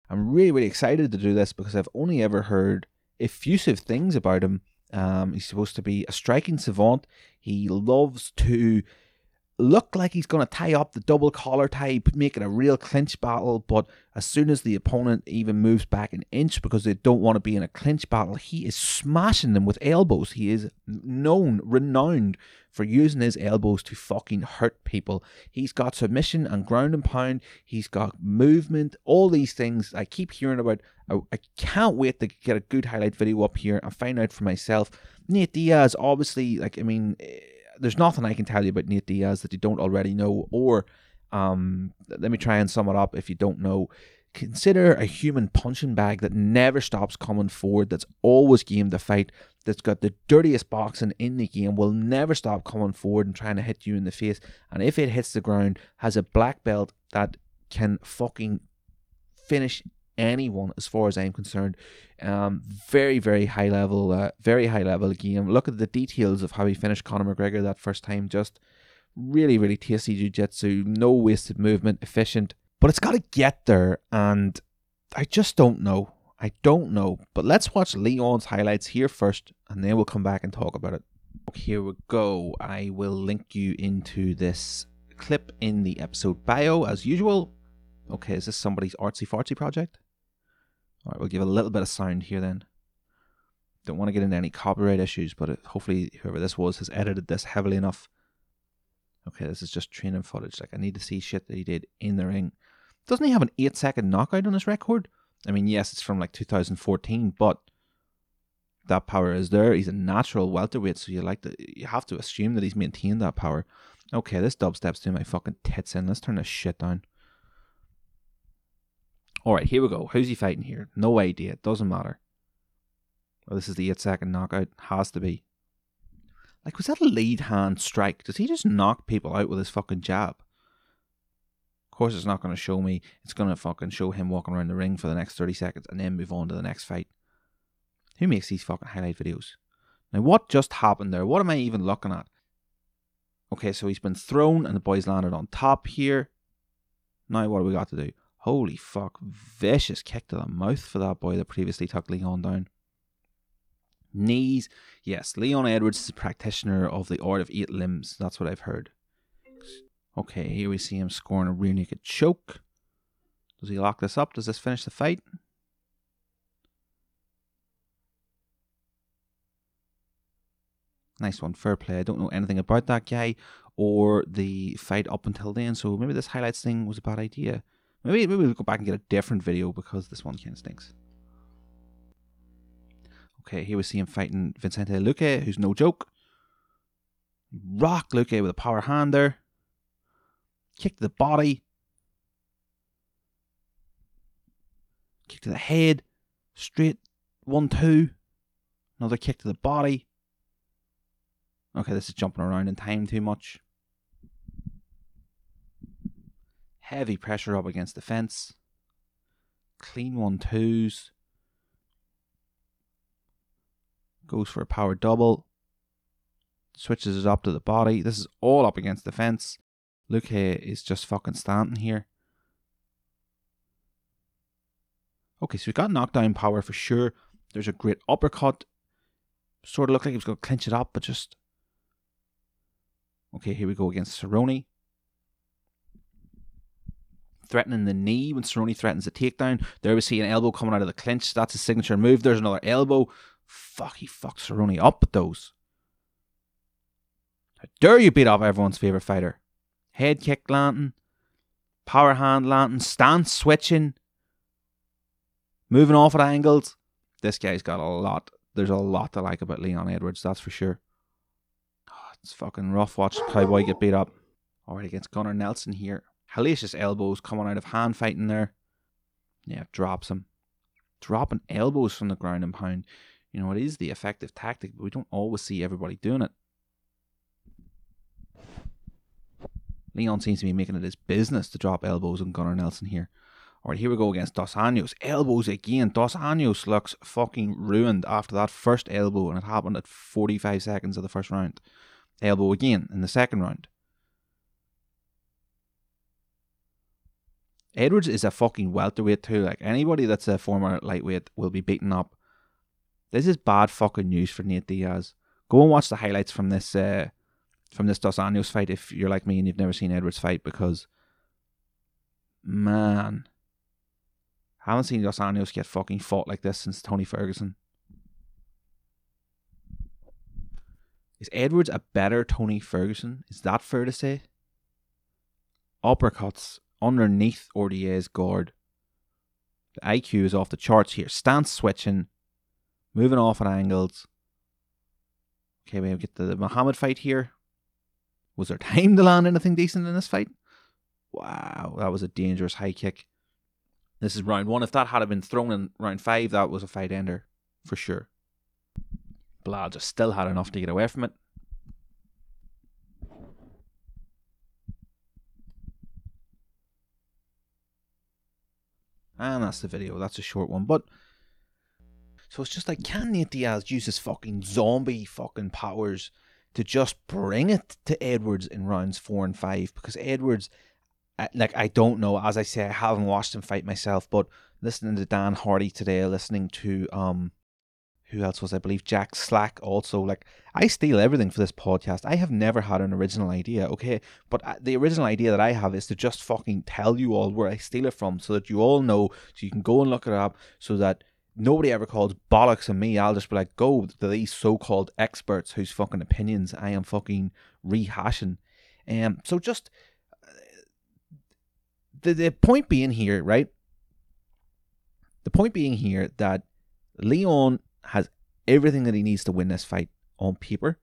I'm really really excited to do this because I've only ever heard effusive things about him um, he's supposed to be a striking savant. He loves to look like he's going to tie up the double collar tie, make it a real clinch battle. But as soon as the opponent even moves back an inch because they don't want to be in a clinch battle, he is smashing them with elbows. He is known, renowned for using his elbows to fucking hurt people. He's got submission and ground and pound. He's got movement, all these things I keep hearing about. I, I can't wait to get a good highlight video up here and find out for myself. Nate Diaz, obviously, like, I mean, eh, there's nothing I can tell you about Nate Diaz that you don't already know. Or, um, let me try and sum it up if you don't know. Consider a human punching bag that never stops coming forward, that's always game to fight, that's got the dirtiest boxing in the game, will never stop coming forward and trying to hit you in the face. And if it hits the ground, has a black belt that can fucking finish anyone as far as I'm concerned. Um, very, very high level, uh, very high level game. Look at the details of how he finished Conor McGregor that first time. Just really, really tasty jiu-jitsu, no wasted movement, efficient but it's got to get there, and I just don't know. I don't know. But let's watch Leon's highlights here first, and then we'll come back and talk about it. Here we go. I will link you into this clip in the episode bio as usual. Okay, is this somebody's artsy fartsy project? Alright, we'll give a little bit of sound here then. Don't want to get into any copyright issues, but it, hopefully whoever this was has edited this heavily enough. Okay, this is just training footage. Like I need to see shit that he did in the ring. Doesn't he have an eight second knockout on his record? I mean, yes, it's from like 2014, but that power is there. He's a natural welterweight, so you like to you have to assume that he's maintained that power. Okay, this dubstep's doing my fucking tits in. Let's turn this shit down. Alright, here we go. Who's he fighting here? No idea. Doesn't matter. Well, this is the eight second knockout. Has to be. Like, was that a lead hand strike? Does he just knock people out with his fucking jab? Of course, it's not going to show me. It's going to fucking show him walking around the ring for the next 30 seconds and then move on to the next fight. Who makes these fucking highlight videos? Now, what just happened there? What am I even looking at? Okay, so he's been thrown and the boy's landed on top here. Now, what do we got to do? Holy fuck. Vicious kick to the mouth for that boy that previously took Leon down. Knees. Yes, Leon Edwards is a practitioner of the art of eight limbs. That's what I've heard. Okay, here we see him scoring a rear naked choke. Does he lock this up? Does this finish the fight? Nice one, fair play. I don't know anything about that guy or the fight up until then, so maybe this highlights thing was a bad idea. Maybe maybe we'll go back and get a different video because this one kind of stinks. Okay, here we see him fighting Vincente Luque, who's no joke. Rock Luque with a power hand there kick to the body, kick to the head, straight one two, another kick to the body. Okay, this is jumping around in time too much. Heavy pressure up against the fence. Clean one twos. Goes for a power double. Switches it up to the body. This is all up against the fence. Luque is just fucking standing here. Okay, so we got knockdown power for sure. There's a great uppercut. Sort of looked like he was going to clinch it up, but just. Okay, here we go against Cerrone. Threatening the knee when Cerrone threatens a takedown. There we see an elbow coming out of the clinch. That's his signature move. There's another elbow. Fuck, he fucked Cerrone up with those. How dare you beat up everyone's favourite fighter? head kick landing, power hand landing, stance switching, moving off at angles. This guy's got a lot. There's a lot to like about Leon Edwards, that's for sure. Oh, it's fucking rough watching Cowboy get beat up. Alright, against Gunnar Nelson here. Hellacious elbows coming out of hand fighting there. Yeah, drops him. Dropping elbows from the ground and pound. You know, it is the effective tactic, but we don't always see everybody doing it. Leon seems to be making it his business to drop elbows on Gunnar Nelson here. Alright, here we go against Dos Anjos. Elbows again. Dos Anjos looks fucking ruined after that first elbow, and it happened at 45 seconds of the first round. Elbow again in the second round. Edwards is a fucking welterweight too. Like anybody that's a former lightweight will be beaten up. This is bad fucking news for Nate Diaz. Go and watch the highlights from this uh, from this Dos Anjos fight if you're like me and you've never seen Edwards fight because man, I haven't seen Dos Anjos get fucking fought like this since Tony Ferguson. Is Edwards a better Tony Ferguson? Is that fair to say? Uppercuts underneath RDA's guard. The IQ is off the charts here. Stance switching, moving off at angles. Okay, we get the Muhammad fight here. Was there time to land anything decent in this fight? Wow, that was a dangerous high kick. This is round one. If that had been thrown in round five, that was a fight ender for sure. Belal just still had enough to get away from it. And that's the video. That's a short one. But so it's just like, can Nate Diaz use his fucking zombie fucking powers to just bring it to Edwards in rounds four and five? Because Edwards, like, I don't know. As I say, I haven't watched him fight myself, but listening to Dan Hardy today, listening to um who else was I believe Jack Slack also like I steal everything for this podcast. I have never had an original idea, okay? But uh, the original idea that I have is to just fucking tell you all where I steal it from so that you all know so you can go and look it up so that nobody ever calls bollocks on me. I'll just be like, go to these so-called experts whose fucking opinions I am fucking rehashing. Um so just uh, the the point being here, right? The point being here that Leon has everything that he needs to win this fight on paper.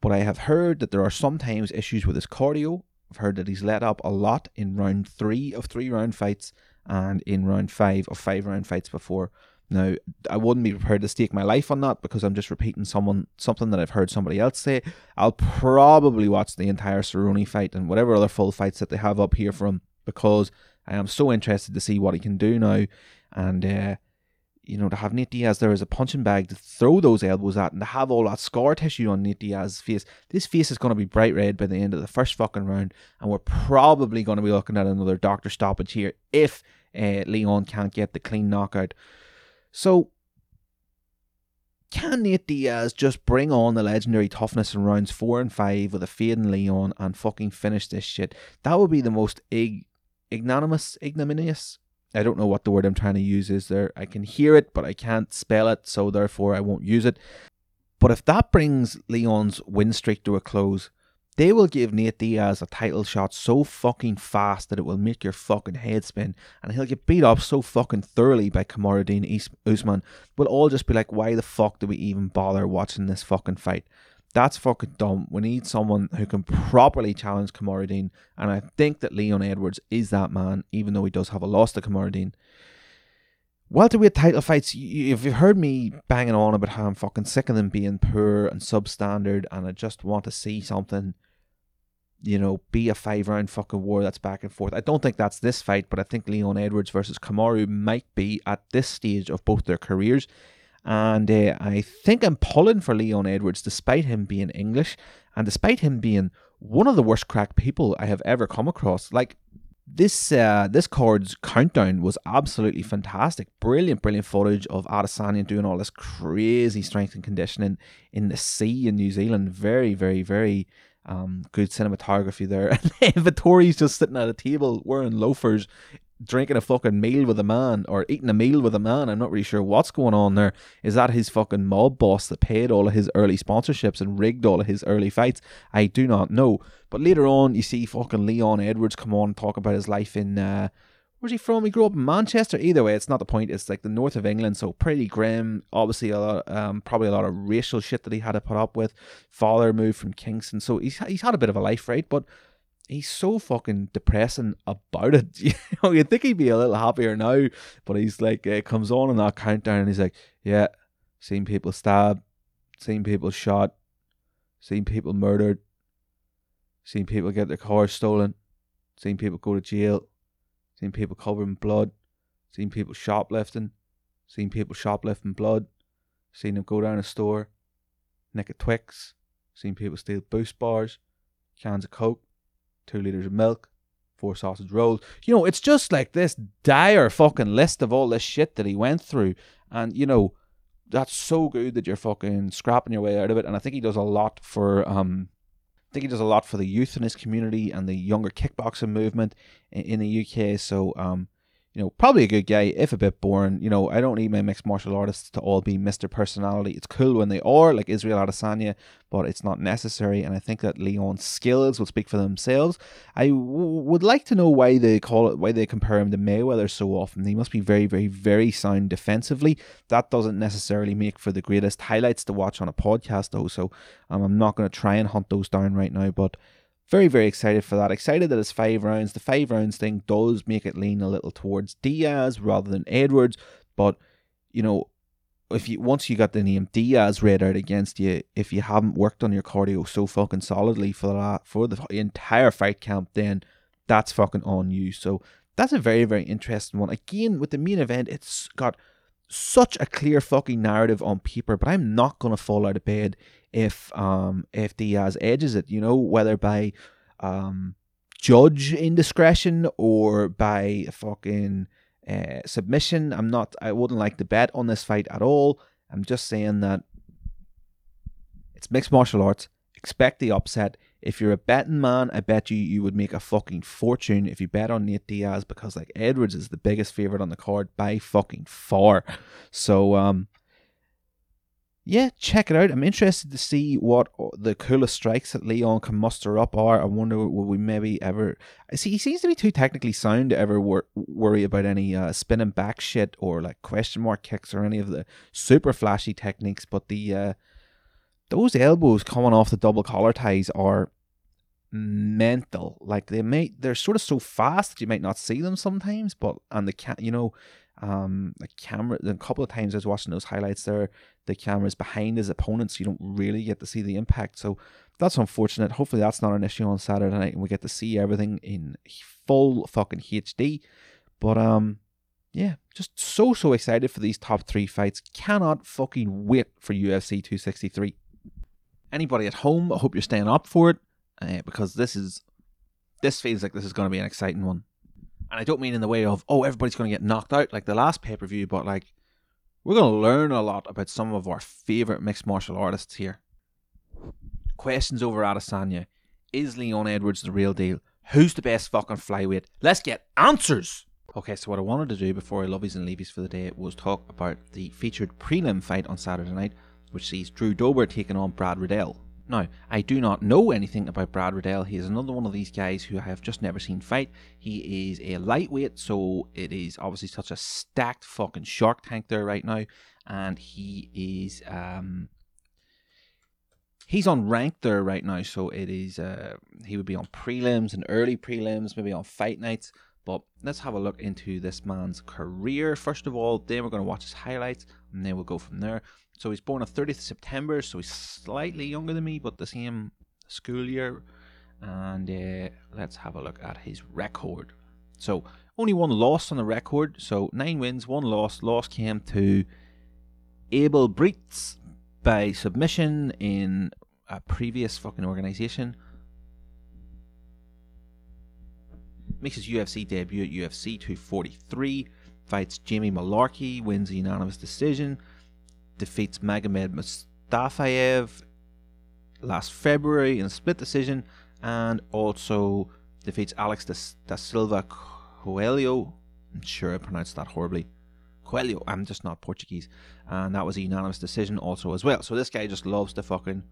But I have heard that there are sometimes issues with his cardio. I've heard that he's let up a lot in round three of three round fights and in round five of five round fights before. Now, I wouldn't be prepared to stake my life on that because I'm just repeating someone something that I've heard somebody else say. I'll probably watch the entire Cerrone fight and whatever other full fights that they have up here for him because I am so interested to see what he can do now. And uh, you know, to have Nate Diaz there as a punching bag to throw those elbows at and to have all that scar tissue on Nate Diaz's face. This face is going to be bright red by the end of the first fucking round, and we're probably going to be looking at another doctor stoppage here if uh, Leon can't get the clean knockout. So, can Nate Diaz just bring on the legendary toughness in rounds four and five with a fade in Leon and fucking finish this shit? That would be the most ig- ignominious, ignominious I don't know what the word I'm trying to use is there. I can hear it, but I can't spell it, so therefore I won't use it. But if that brings Leon's win streak to a close, they will give Nate Diaz a title shot so fucking fast that it will make your fucking head spin, and he'll get beat up so fucking thoroughly by Kamaruddin Usman. We'll all just be like, why the fuck do we even bother watching this fucking fight? That's fucking dumb. We need someone who can properly challenge Kamaruddin, and I think that Leon Edwards is that man, even though he does have a loss to Kamaruddin. Welterweight title fights, if you've heard me banging on about how I'm fucking sick of them being poor and substandard, and I just want to see something, you know, be a five round fucking war that's back and forth. I don't think that's this fight, but I think Leon Edwards versus Kamaru might be at this stage of both their careers. And uh, I think I'm pulling for Leon Edwards, despite him being English and despite him being one of the worst crack people I have ever come across. Like this, uh, this card's countdown was absolutely fantastic. Brilliant, brilliant footage of Adesanya doing all this crazy strength and conditioning in the sea in New Zealand. Very, very, very um, good cinematography there. And Vettori's just sitting at a table wearing loafers drinking a fucking meal with a man or eating a meal with a man. I'm not really sure what's going on there. Is that his fucking mob boss that paid all of his early sponsorships and rigged all of his early fights? I do not know. But later on, you see fucking Leon Edwards come on and talk about his life in. Uh, Where's he from? He grew up in Manchester. Either way, it's not the point. It's like the north of England, so pretty grim. Obviously, a lot, um, probably a lot of racial shit that he had to put up with. Father moved from Kingston, so he's he's had a bit of a life, right? But he's so fucking depressing about it. You know, you'd think he'd be a little happier now, but he's like, it comes on in that countdown, and he's like, yeah, seen people stabbed, seen people shot, seen people murdered, seen people get their cars stolen, seen people go to jail seen people covered in blood, seen people shoplifting, seen people shoplifting blood, seen them go down a store, nick a Twix, seen people steal boost bars, cans of Coke, two litres of milk, four sausage rolls. You know, it's just like this dire fucking list of all this shit that he went through. And, you know, that's so good that you're fucking scrapping your way out of it. And I think he does a lot for um I think he does a lot for the youth in his community and the younger kickboxing movement in, in the UK. So, um, you know, probably a good guy, if a bit boring. You know, I don't need my mixed martial artists to all be Mr. Personality. It's cool when they are, like Israel Adesanya, but it's not necessary. And I think that Leon's skills will speak for themselves. I w- would like to know why they call it, why they compare him to Mayweather so often. He must be very, very, very sound defensively. That doesn't necessarily make for the greatest highlights to watch on a podcast, though. So um, I'm not going to try and hunt those down right now, but very, very excited for that. Excited that it's five rounds. The five rounds thing does make it lean a little towards Diaz rather than Edwards. But, you know, if you once you got the name Diaz read out against you, if you haven't worked on your cardio so fucking solidly for the for the entire fight camp, then that's fucking on you. So that's a very, very interesting one. Again, with the main event, it's got such a clear fucking narrative on paper, but I'm not gonna fall out of bed if um if Diaz edges it, you know, whether by um judge indiscretion or by fucking uh, submission. I'm not I wouldn't like to bet on this fight at all. I'm just saying that it's mixed martial arts. Expect the upset. If you're a betting man, I bet you you would make a fucking fortune if you bet on Nate Diaz because like Edwards is the biggest favorite on the card by fucking far. So um yeah, check it out. I'm interested to see what the coolest strikes that Leon can muster up are. I wonder will we maybe ever see he seems to be too technically sound to ever wor- worry about any uh, spinning back shit or like question mark kicks or any of the super flashy techniques, but the uh, those elbows coming off the double collar ties are mental. Like they may they're sort of so fast that you might not see them sometimes, but and the cat you know um the camera a couple of times I was watching those highlights there the camera's behind his opponent so you don't really get to see the impact. So that's unfortunate. Hopefully that's not an issue on Saturday night and we get to see everything in full fucking HD but um yeah just so so excited for these top three fights. Cannot fucking wait for UFC 263 anybody at home I hope you're staying up for it uh, because this is this feels like this is going to be an exciting one and I don't mean in the way of oh everybody's going to get knocked out like the last pay per view, but like we're going to learn a lot about some of our favorite mixed martial artists here. Questions over Adesanya: Is Leon Edwards the real deal? Who's the best fucking flyweight? Let's get answers. Okay, so what I wanted to do before I lovies and leavies for the day was talk about the featured prelim fight on Saturday night, which sees Drew Dober taking on Brad Riddell. Now, I do not know anything about Brad Riddell. He is another one of these guys who I have just never seen fight. He is a lightweight, so it is obviously such a stacked fucking shark tank there right now. And he is um he's on rank there right now, so it is uh he would be on prelims and early prelims, maybe on fight nights. But let's have a look into this man's career first of all. Then we're going to watch his highlights, and then we'll go from there. So he's born on 30th September, so he's slightly younger than me, but the same school year. And uh, let's have a look at his record. So only one loss on the record. So nine wins, one loss. Loss came to Abel Breitz by submission in a previous fucking organization. Makes his UFC debut at UFC 243. Fights Jamie Mullarkey, wins a unanimous decision defeats Magomed Mustafayev last February in a split decision, and also defeats Alex da, Silva Coelho. I'm sure I pronounced that horribly. Coelho, I'm just not Portuguese. And that was a unanimous decision also as well. So this guy just loves to fucking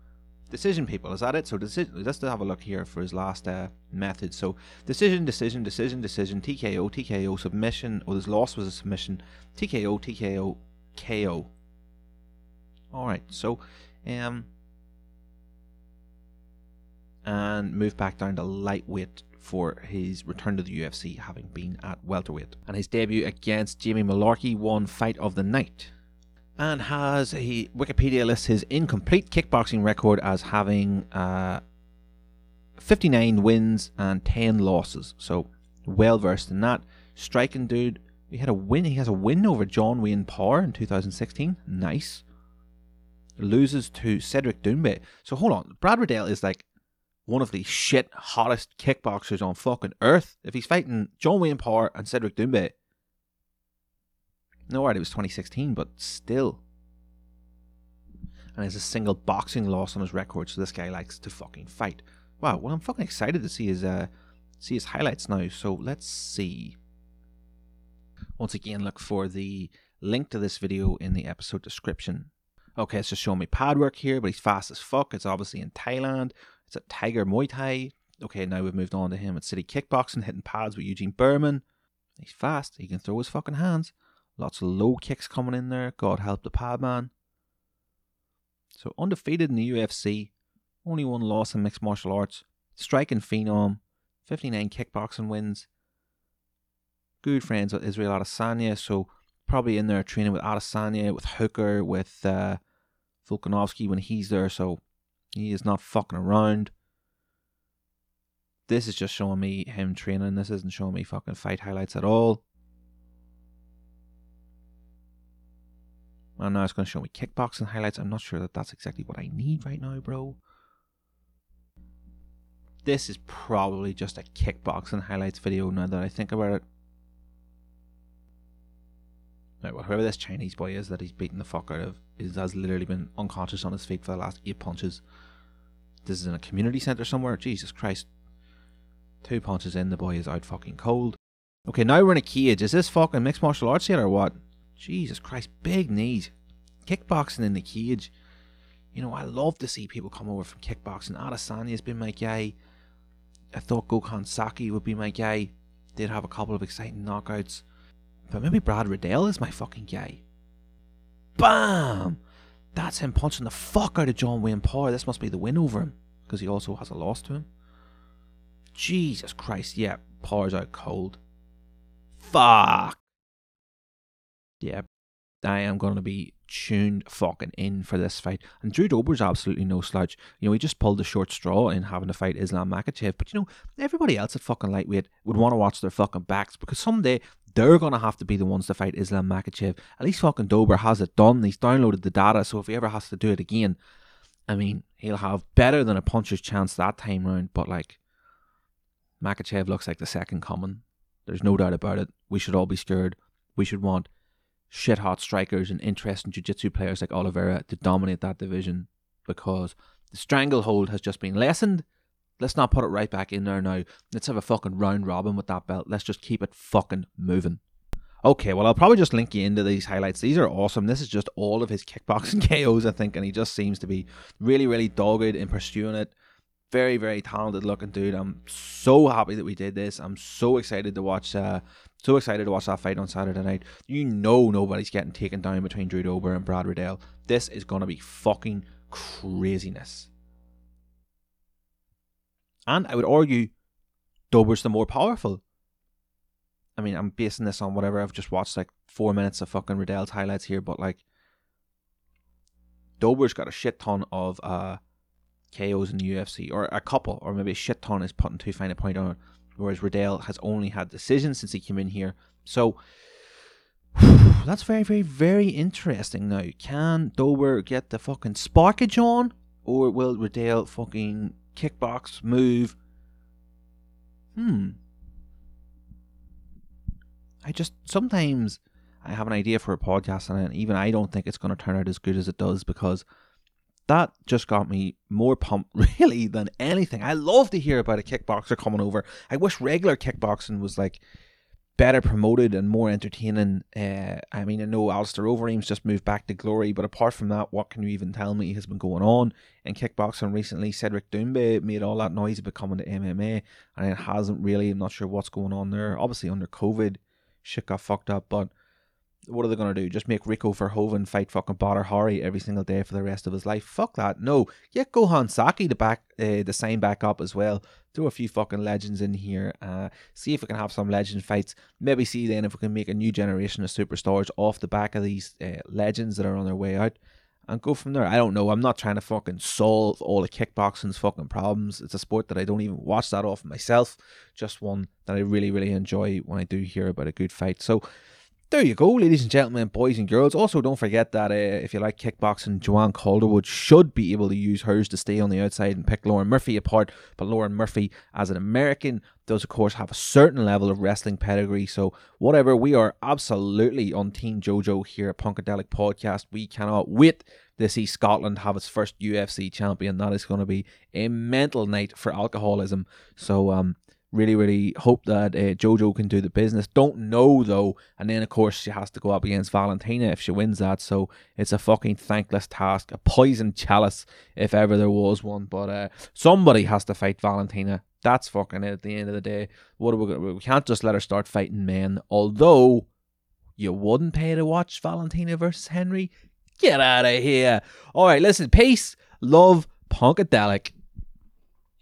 Decision, people, is that it? So decision. Let's have a look here for his last uh, method. So decision, decision, decision, decision, TKO, TKO, submission. Oh, his loss was a submission. TKO, TKO, KO. All right. So, um, and move back down to lightweight for his return to the UFC, having been at welterweight. And his debut against Jamie Mullarkey won Fight of the Night and has a Wikipedia lists his incomplete kickboxing record as having uh, 59 wins and 10 losses. So well versed in that. Striking dude. He had a win. He has a win over John Wayne Parr in 2016. Nice. Loses to Cedric Doumbé. So hold on. Brad Riddell is like one of the shit hottest kickboxers on fucking earth. If he's fighting John Wayne Parr and Cedric Doumbé, no, right, it was 2016, but still. And has a single boxing loss on his record, so this guy likes to fucking fight. Wow, well, I'm fucking excited to see his uh, see his highlights now. So let's see. Once again, look for the link to this video in the episode description. Okay, it's just showing me pad work here, but he's fast as fuck. It's obviously in Thailand. It's at Tiger Muay Thai. Okay, now we've moved on to him at City Kickboxing, hitting pads with Eugene Bareman. He's fast. He can throw his fucking hands. Lots of low kicks coming in there. God help the pad man. So undefeated in the UFC. Only one loss in mixed martial arts. Striking phenom. 59 kickboxing wins. Good friends with Israel Adesanya. So probably in there training with Adesanya, with Hooker, with uh, Volkanovski when he's there. So he is not fucking around. This is just showing me him training. This isn't showing me fucking fight highlights at all. And now it's going to show me kickboxing highlights. I'm not sure that that's exactly what I need right now, bro. This is probably just a kickboxing highlights video now that I think about it. Right, well, whoever this Chinese boy is that he's beating the fuck out of is has literally been unconscious on his feet for the last eight punches. This is in a community centre somewhere. Jesus Christ. Two punches in, the boy is out fucking cold. Okay, now we're in a cage. Is this fucking mixed martial arts yet or what? Jesus Christ, big knees. Kickboxing in the cage. You know, I love to see people come over from kickboxing. Adesanya has been my guy. I thought Gokhan Saki would be my guy. Did have a couple of exciting knockouts. But maybe Brad Riddell is my fucking guy. Bam! That's him punching the fuck out of John Wayne Parr. This must be the win over him. Because he also has a loss to him. Jesus Christ, yeah, Parr's out cold. Fuck! yeah, I am going to be tuned fucking in for this fight. And Drew Dober's absolutely no slouch. You know, he just pulled the short straw in having to fight Islam Makhachev. But you know, everybody else at fucking lightweight would want to watch their fucking backs because someday they're going to have to be the ones to fight Islam Makhachev. At least fucking Dober has it done. He's downloaded the data, so if he ever has to do it again, I mean, he'll have better than a puncher's chance that time round. But like, Makhachev looks like the second coming. There's no doubt about it. We should all be scared. We should want shit hot strikers and interesting jiu jitsu players like Oliveira to dominate that division because the stranglehold has just been lessened. Let's not put it right back in there now. Let's have a fucking round robin with that belt. Let's just keep it fucking moving. Okay, well, I'll probably just link you into these highlights. These are awesome. This is just all of his kickboxing KOs, I think, and he just seems to be really, really dogged in pursuing it. Very, very talented looking dude. I'm so happy that we did this. I'm so excited to watch uh, so excited to watch that fight on Saturday night. You know nobody's getting taken down between Drew Dober and Brad Riddell. This is to be fucking craziness. And I would argue Dober's the more powerful. I mean, I'm basing this on whatever. I've just watched like four minutes of fucking Riddell's highlights here, but like Dober's got a shit ton of uh, KOs in the UFC, or a couple, or maybe a shit ton is putting too fine a point on it whereas Riddell has only had decisions since he came in here. So that's very, very, very interesting now. Can Dober get the fucking sparkage on? Or will Riddell fucking kickbox, move? Hmm. I just sometimes I have an idea for a podcast and even I don't think it's going to turn out as good as it does because that just got me more pumped really than anything. I love to hear about a kickboxer coming over. I wish regular kickboxing was like better promoted and more entertaining. Uh, I mean, I know Alistair Overeem's just moved back to glory, but apart from that, what can you even tell me has been going on in kickboxing recently? Cedric Doumbé made all that noise about coming to MMA, and it hasn't really. I'm not sure what's going on there. Obviously, under COVID, shit got fucked up, but what are they going to do? Just make Rico Verhoeven fight fucking Badr Hari every single day for the rest of his life? Fuck that. No. Get Gokhan Saki to back uh, the sign back up as well. Throw a few fucking legends in here. Uh, see if we can have some legend fights. Maybe see then if we can make a new generation of superstars off the back of these uh, legends that are on their way out. And go from there. I don't know. I'm not trying to fucking solve all the kickboxing's fucking problems. It's a sport that I don't even watch that often myself. Just one that I really, really enjoy when I do hear about a good fight. So there you go, ladies and gentlemen, boys and girls. Also, don't forget that uh, if you like kickboxing, Joanne Calderwood should be able to use hers to stay on the outside and pick Lauren Murphy apart. But Lauren Murphy, as an American, does of course have a certain level of wrestling pedigree. So, whatever, we are absolutely on Team JoJo here at Punkadelic Podcast. We cannot wait to see Scotland have its first UFC champion. That is going to be a mental night for alcoholism. So, um, really, really hope that uh, JoJo can do the business. Don't know though, and then of course she has to go up against Valentina if she wins that. So it's a fucking thankless task, a poison chalice if ever there was one. But uh, somebody has to fight Valentina. That's fucking it. At the end of the day, what are we gonna? We can't just let her start fighting men. Although you wouldn't pay to watch Valentina versus Henry. Get out of here. All right, listen. Peace, love, punkadelic.